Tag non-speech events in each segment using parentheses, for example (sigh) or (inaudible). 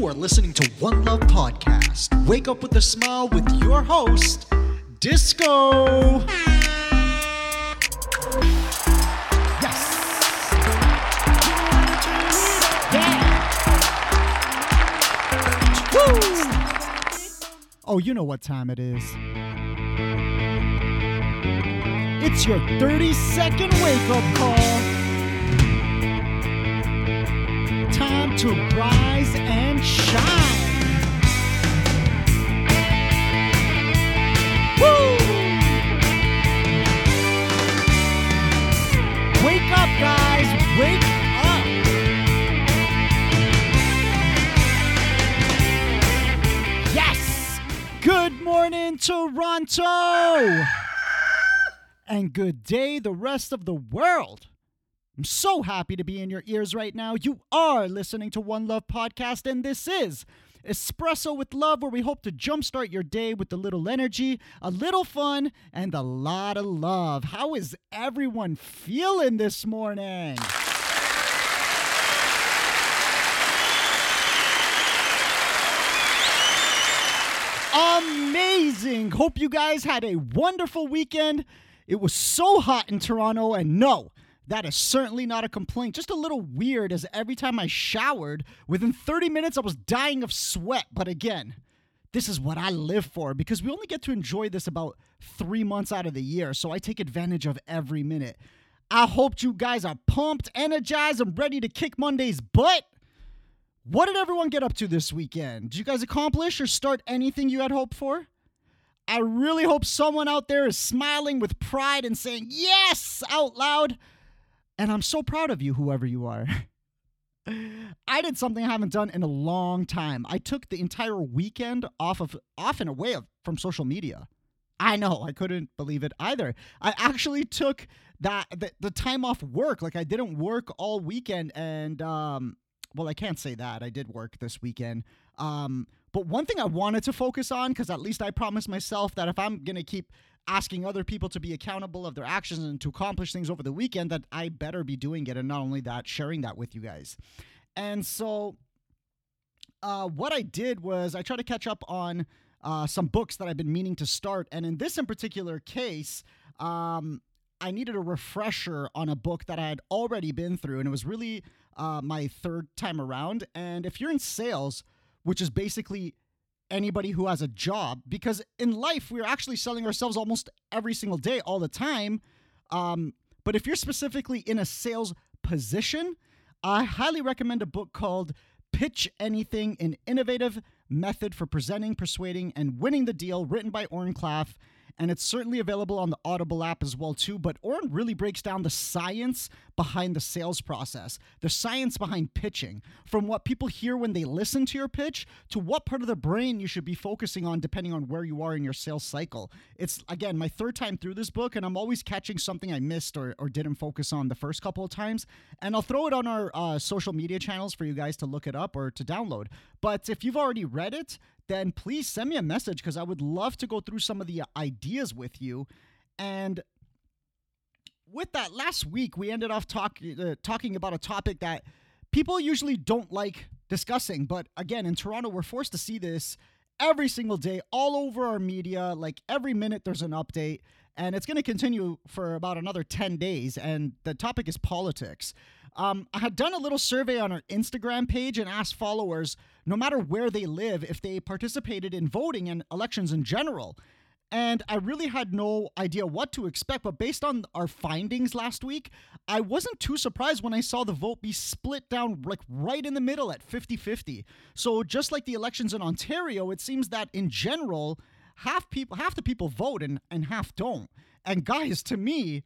You are listening to One Love Podcast. Wake up with a smile with your host, Disco. Yes. Yeah. Oh, you know what time it is. It's your 30 second wake up call. To rise and shine. Woo! Wake up, guys. Wake up. Yes. Good morning, Toronto. And good day, the rest of the world. I'm so happy to be in your ears right now. You are listening to One Love Podcast, and this is Espresso with Love, where we hope to jumpstart your day with a little energy, a little fun, and a lot of love. How is everyone feeling this morning? Amazing. Hope you guys had a wonderful weekend. It was so hot in Toronto, and no, that is certainly not a complaint. Just a little weird as every time I showered, within 30 minutes I was dying of sweat. But again, this is what I live for because we only get to enjoy this about three months out of the year. So I take advantage of every minute. I hope you guys are pumped, energized, and ready to kick Monday's butt. What did everyone get up to this weekend? Did you guys accomplish or start anything you had hoped for? I really hope someone out there is smiling with pride and saying yes out loud. And I'm so proud of you, whoever you are. (laughs) I did something I haven't done in a long time. I took the entire weekend off of off and away of, from social media. I know, I couldn't believe it either. I actually took that the, the time off work. Like I didn't work all weekend and um well, I can't say that. I did work this weekend. Um but one thing I wanted to focus on cuz at least I promised myself that if I'm going to keep asking other people to be accountable of their actions and to accomplish things over the weekend that I better be doing it and not only that sharing that with you guys. And so uh, what I did was I tried to catch up on uh, some books that I've been meaning to start and in this in particular case um, I needed a refresher on a book that I had already been through and it was really uh, my third time around and if you're in sales which is basically anybody who has a job because in life we're actually selling ourselves almost every single day all the time. Um, but if you're specifically in a sales position i highly recommend a book called pitch anything an innovative method for presenting persuading and winning the deal written by Oren Klaff and it's certainly available on the Audible app as well too. But Oren really breaks down the science behind the sales process, the science behind pitching, from what people hear when they listen to your pitch to what part of the brain you should be focusing on depending on where you are in your sales cycle. It's again my third time through this book, and I'm always catching something I missed or, or didn't focus on the first couple of times. And I'll throw it on our uh, social media channels for you guys to look it up or to download. But if you've already read it, then please send me a message because I would love to go through some of the ideas with you. And with that, last week we ended off talk, uh, talking about a topic that people usually don't like discussing. But again, in Toronto, we're forced to see this every single day, all over our media. Like every minute, there's an update. And it's going to continue for about another 10 days. And the topic is politics. Um, I had done a little survey on our Instagram page and asked followers, no matter where they live, if they participated in voting and elections in general. And I really had no idea what to expect, but based on our findings last week, I wasn't too surprised when I saw the vote be split down like right in the middle at 50 50. So, just like the elections in Ontario, it seems that in general, half people half the people vote and, and half don't. And guys, to me,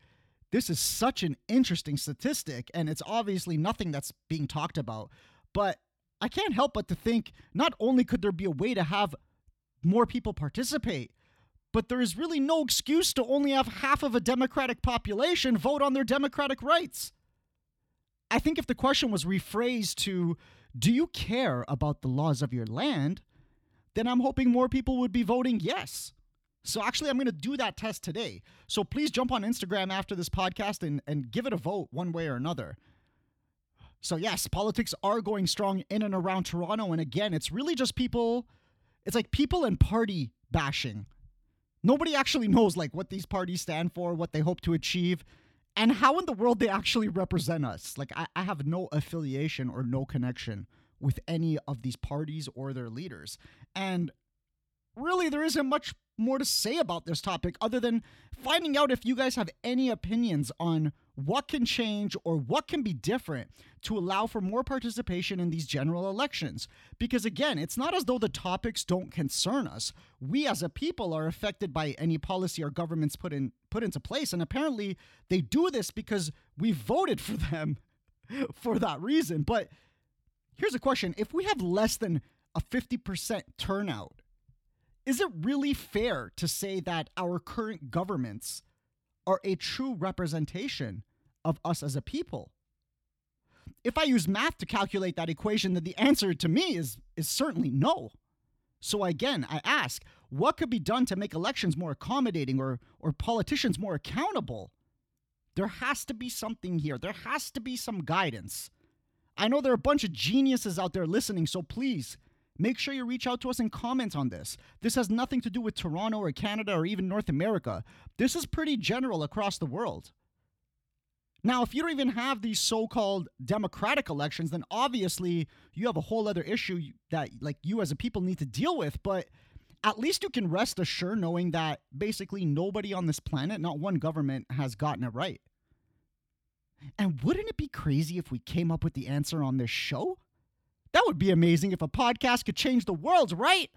this is such an interesting statistic, and it's obviously nothing that's being talked about. But I can't help but to think not only could there be a way to have more people participate, but there is really no excuse to only have half of a Democratic population vote on their democratic rights. I think if the question was rephrased to, Do you care about the laws of your land? then I'm hoping more people would be voting yes. So actually, I'm going to do that test today. So please jump on Instagram after this podcast and, and give it a vote one way or another. So, yes, politics are going strong in and around Toronto. And again, it's really just people, it's like people and party bashing. Nobody actually (laughs) knows like what these parties stand for, what they hope to achieve, and how in the world they actually represent us. Like, I, I have no affiliation or no connection with any of these parties or their leaders. And really, there isn't much more to say about this topic other than finding out if you guys have any opinions on what can change or what can be different to allow for more participation in these general elections. Because again, it's not as though the topics don't concern us. We as a people are affected by any policy our governments put in put into place and apparently they do this because we voted for them (laughs) for that reason. But here's a question, if we have less than a 50% turnout is it really fair to say that our current governments are a true representation of us as a people? If I use math to calculate that equation, then the answer to me is, is certainly no. So again, I ask, what could be done to make elections more accommodating or, or politicians more accountable? There has to be something here. There has to be some guidance. I know there are a bunch of geniuses out there listening, so please Make sure you reach out to us and comment on this. This has nothing to do with Toronto or Canada or even North America. This is pretty general across the world. Now, if you don't even have these so-called democratic elections, then obviously you have a whole other issue that like you as a people need to deal with, but at least you can rest assured knowing that basically nobody on this planet, not one government has gotten it right. And wouldn't it be crazy if we came up with the answer on this show? That would be amazing if a podcast could change the world, right?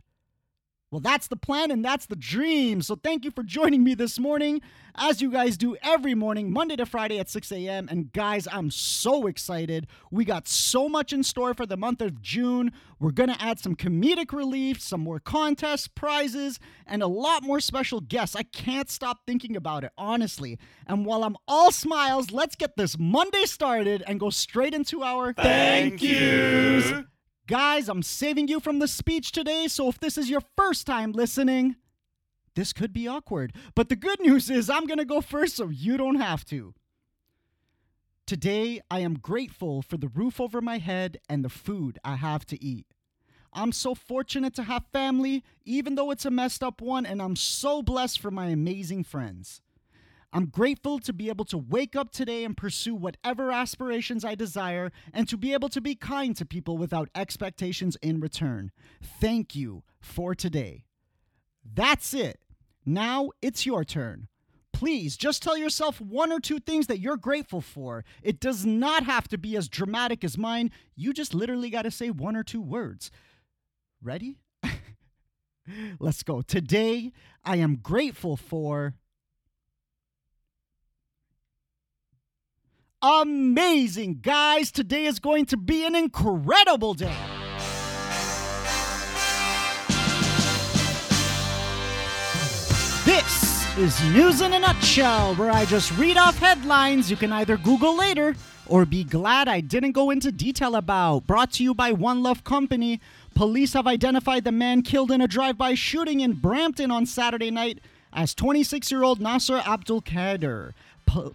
Well, that's the plan and that's the dream. So, thank you for joining me this morning, as you guys do every morning, Monday to Friday at 6 a.m. And, guys, I'm so excited. We got so much in store for the month of June. We're going to add some comedic relief, some more contests, prizes, and a lot more special guests. I can't stop thinking about it, honestly. And while I'm all smiles, let's get this Monday started and go straight into our thank yous. Guys, I'm saving you from the speech today, so if this is your first time listening, this could be awkward. But the good news is I'm going to go first so you don't have to. Today, I am grateful for the roof over my head and the food I have to eat. I'm so fortunate to have family, even though it's a messed up one, and I'm so blessed for my amazing friends. I'm grateful to be able to wake up today and pursue whatever aspirations I desire and to be able to be kind to people without expectations in return. Thank you for today. That's it. Now it's your turn. Please just tell yourself one or two things that you're grateful for. It does not have to be as dramatic as mine. You just literally got to say one or two words. Ready? (laughs) Let's go. Today, I am grateful for amazing, guys. Today is going to be an incredible day. This is News in a Nutshell, where I just read off headlines you can either Google later or be glad I didn't go into detail about. Brought to you by One Love Company. Police have identified the man killed in a drive by shooting in Brampton on Saturday night as 26 year old Nasser Abdul Kader.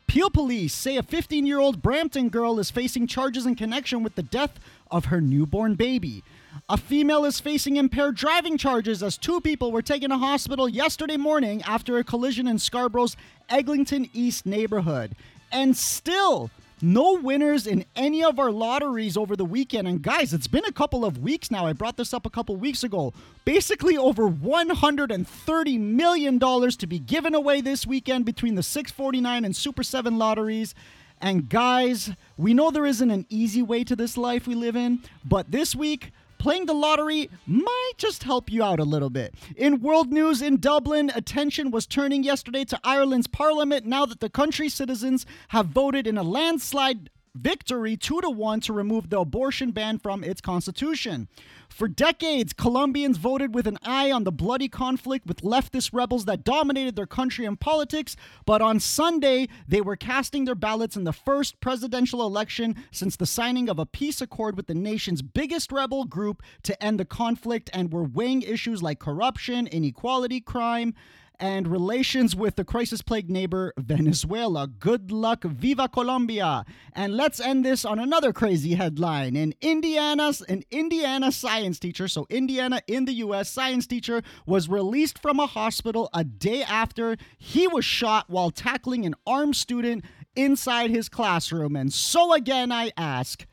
Peel police say a 15 year old Brampton girl is facing charges in connection with the death of her newborn baby. A female is facing impaired driving charges as two people were taken to hospital yesterday morning after a collision in Scarborough's Eglinton East neighborhood. And still, no winners in any of our lotteries over the weekend. And guys, it's been a couple of weeks now. I brought this up a couple weeks ago. Basically, over $130 million to be given away this weekend between the 649 and Super 7 lotteries. And guys, we know there isn't an easy way to this life we live in, but this week, playing the lottery might just help you out a little bit. In world news in Dublin, attention was turning yesterday to Ireland's parliament now that the country's citizens have voted in a landslide victory 2 to 1 to remove the abortion ban from its constitution. For decades, Colombians voted with an eye on the bloody conflict with leftist rebels that dominated their country and politics, but on Sunday, they were casting their ballots in the first presidential election since the signing of a peace accord with the nation's biggest rebel group to end the conflict and were weighing issues like corruption, inequality, crime, and relations with the crisis plagued neighbor Venezuela. Good luck, Viva Colombia. And let's end this on another crazy headline. In Indiana, an Indiana science teacher, so Indiana in the US, science teacher was released from a hospital a day after he was shot while tackling an armed student inside his classroom. And so again, I ask,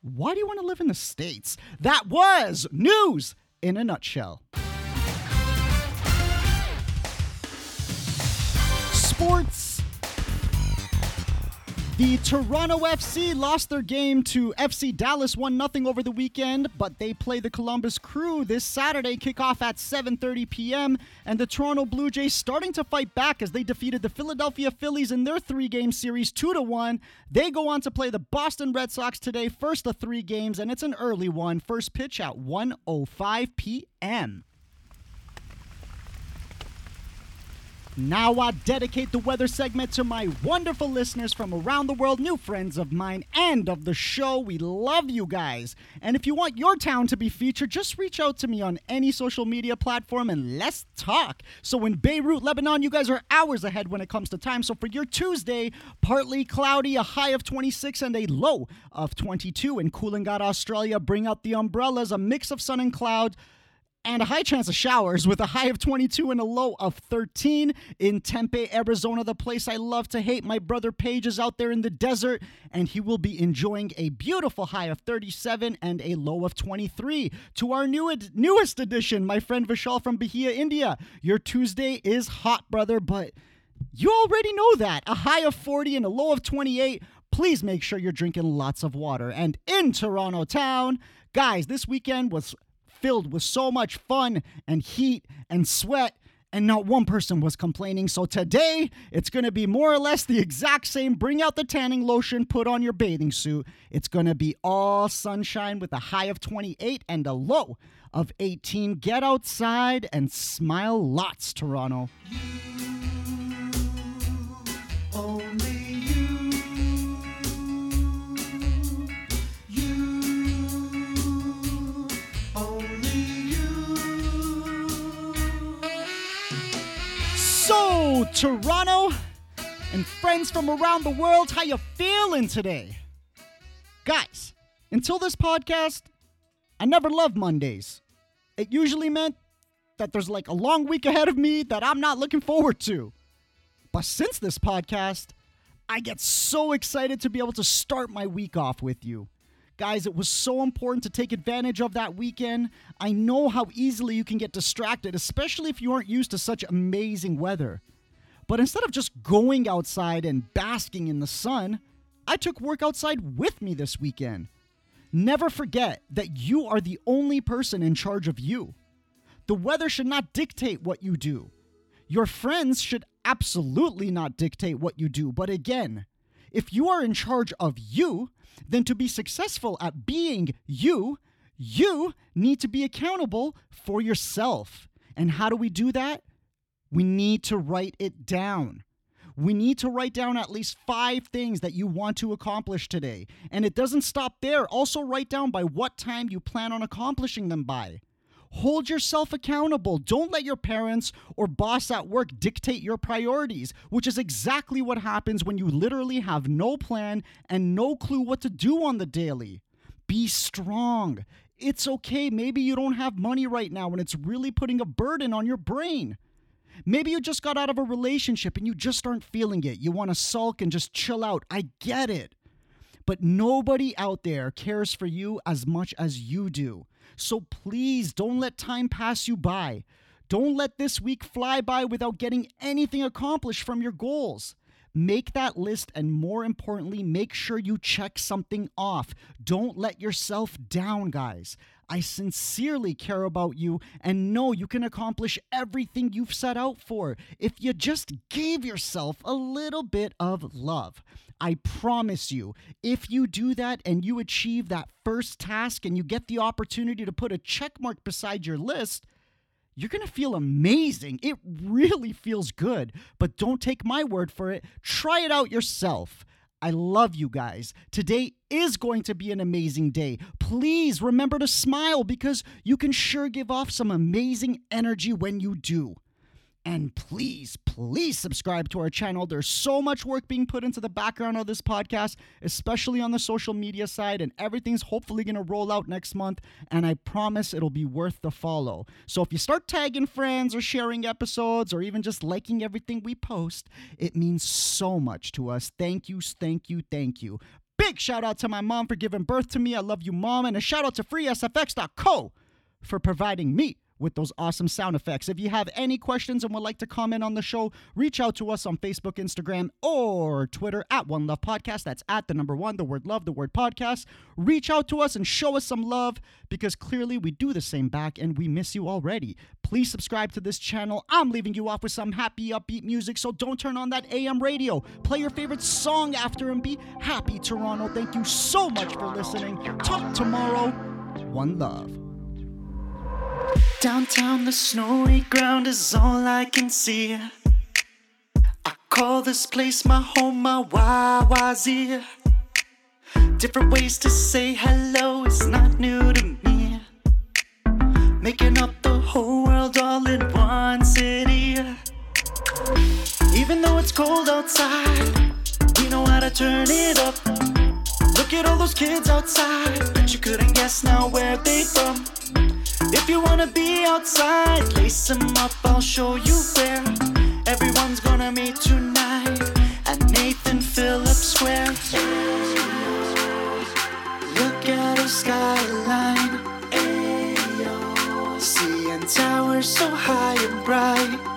why do you want to live in the States? That was news in a nutshell. Sports. The Toronto FC lost their game to FC Dallas 1 0 over the weekend, but they play the Columbus Crew this Saturday, kickoff at 7:30 p.m. And the Toronto Blue Jays starting to fight back as they defeated the Philadelphia Phillies in their three-game series 2 to 1. They go on to play the Boston Red Sox today, first of three games, and it's an early one. First pitch at 1:05 p.m. Now I dedicate the weather segment to my wonderful listeners from around the world, new friends of mine and of the show. We love you guys. And if you want your town to be featured, just reach out to me on any social media platform and let's talk. So in Beirut, Lebanon, you guys are hours ahead when it comes to time. So for your Tuesday, partly cloudy, a high of 26 and a low of 22. In Coolangatta, Australia, bring out the umbrellas, a mix of sun and cloud and a high chance of showers with a high of 22 and a low of 13 in Tempe, Arizona, the place I love to hate. My brother Paige is out there in the desert and he will be enjoying a beautiful high of 37 and a low of 23. To our new ed- newest addition, my friend Vishal from Bahia, India. Your Tuesday is hot, brother, but you already know that. A high of 40 and a low of 28. Please make sure you're drinking lots of water. And in Toronto town, guys, this weekend was filled with so much fun and heat and sweat and not one person was complaining. So today, it's going to be more or less the exact same. Bring out the tanning lotion, put on your bathing suit. It's going to be all sunshine with a high of 28 and a low of 18. Get outside and smile lots, Toronto. Toronto and friends from around the world, how you feeling today? Guys, until this podcast, I never loved Mondays. It usually meant that there's like a long week ahead of me that I'm not looking forward to. But since this podcast, I get so excited to be able to start my week off with you. Guys, it was so important to take advantage of that weekend. I know how easily you can get distracted, especially if you aren't used to such amazing weather. But instead of just going outside and basking in the sun, I took work outside with me this weekend. Never forget that you are the only person in charge of you. The weather should not dictate what you do. Your friends should absolutely not dictate what you do. But again, if you are in charge of you, then to be successful at being you, you need to be accountable for yourself. And how do we do that? We need to write it down. We need to write down at least five things that you want to accomplish today. And it doesn't stop there. Also, write down by what time you plan on accomplishing them by. Hold yourself accountable. Don't let your parents or boss at work dictate your priorities, which is exactly what happens when you literally have no plan and no clue what to do on the daily. Be strong. It's okay. Maybe you don't have money right now and it's really putting a burden on your brain. Maybe you just got out of a relationship and you just aren't feeling it. You want to sulk and just chill out. I get it. But nobody out there cares for you as much as you do. So please don't let time pass you by. Don't let this week fly by without getting anything accomplished from your goals. Make that list and more importantly, make sure you check something off. Don't let yourself down, guys. I sincerely care about you and know you can accomplish everything you've set out for if you just gave yourself a little bit of love. I promise you, if you do that and you achieve that first task and you get the opportunity to put a check mark beside your list, you're going to feel amazing. It really feels good. But don't take my word for it. Try it out yourself. I love you guys. Today is going to be an amazing day. Please remember to smile because you can sure give off some amazing energy when you do. And please, please subscribe to our channel. There's so much work being put into the background of this podcast, especially on the social media side, and everything's hopefully going to roll out next month. And I promise it'll be worth the follow. So if you start tagging friends or sharing episodes or even just liking everything we post, it means so much to us. Thank you, thank you, thank you. Big shout out to my mom for giving birth to me. I love you, mom. And a shout out to freesfx.co for providing me with those awesome sound effects. If you have any questions and would like to comment on the show, reach out to us on Facebook, Instagram, or Twitter at One Love Podcast. That's at the number one, the word love, the word podcast. Reach out to us and show us some love because clearly we do the same back and we miss you already. Please subscribe to this channel. I'm leaving you off with some happy, upbeat music, so don't turn on that AM radio. Play your favorite song after and be happy, Toronto. Thank you so much for listening. Talk tomorrow. One love. Downtown, the snowy ground is all I can see. I call this place my home, my YYZ. Different ways to say hello is not new to me. Making up the whole world all in one city. Even though it's cold outside, we know how to turn it up. Look at all those kids outside, but you couldn't guess now where they from. If you wanna be outside, lace them up, I'll show you where. Everyone's gonna meet tonight at Nathan Phillips Square. Look at the skyline. Seeing towers so high and bright,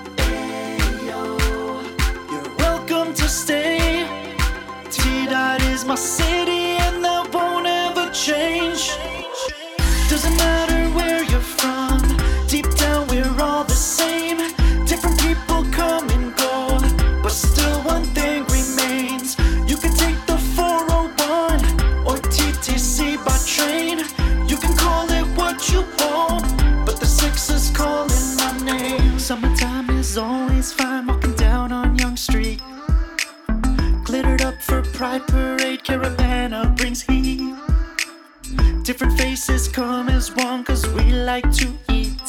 Different faces come as one cause we like to eat.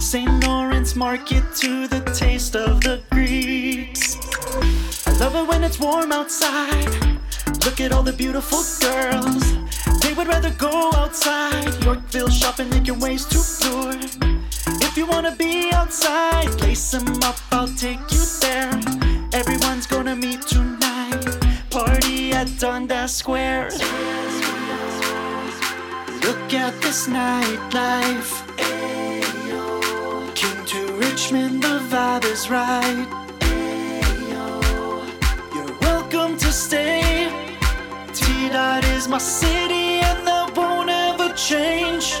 St. Lawrence Market to the taste of the Greeks. I love it when it's warm outside. Look at all the beautiful girls. They would rather go outside. Yorkville shopping, making ways to lure. If you wanna be outside, lace them up, I'll take you there. Everyone's gonna meet tonight. Party at Dundas Square. Look at this nightlife. Ayo. King to Richmond, the vibe is right. Ayo. You're welcome to stay. T Dot is my city, and that won't ever change.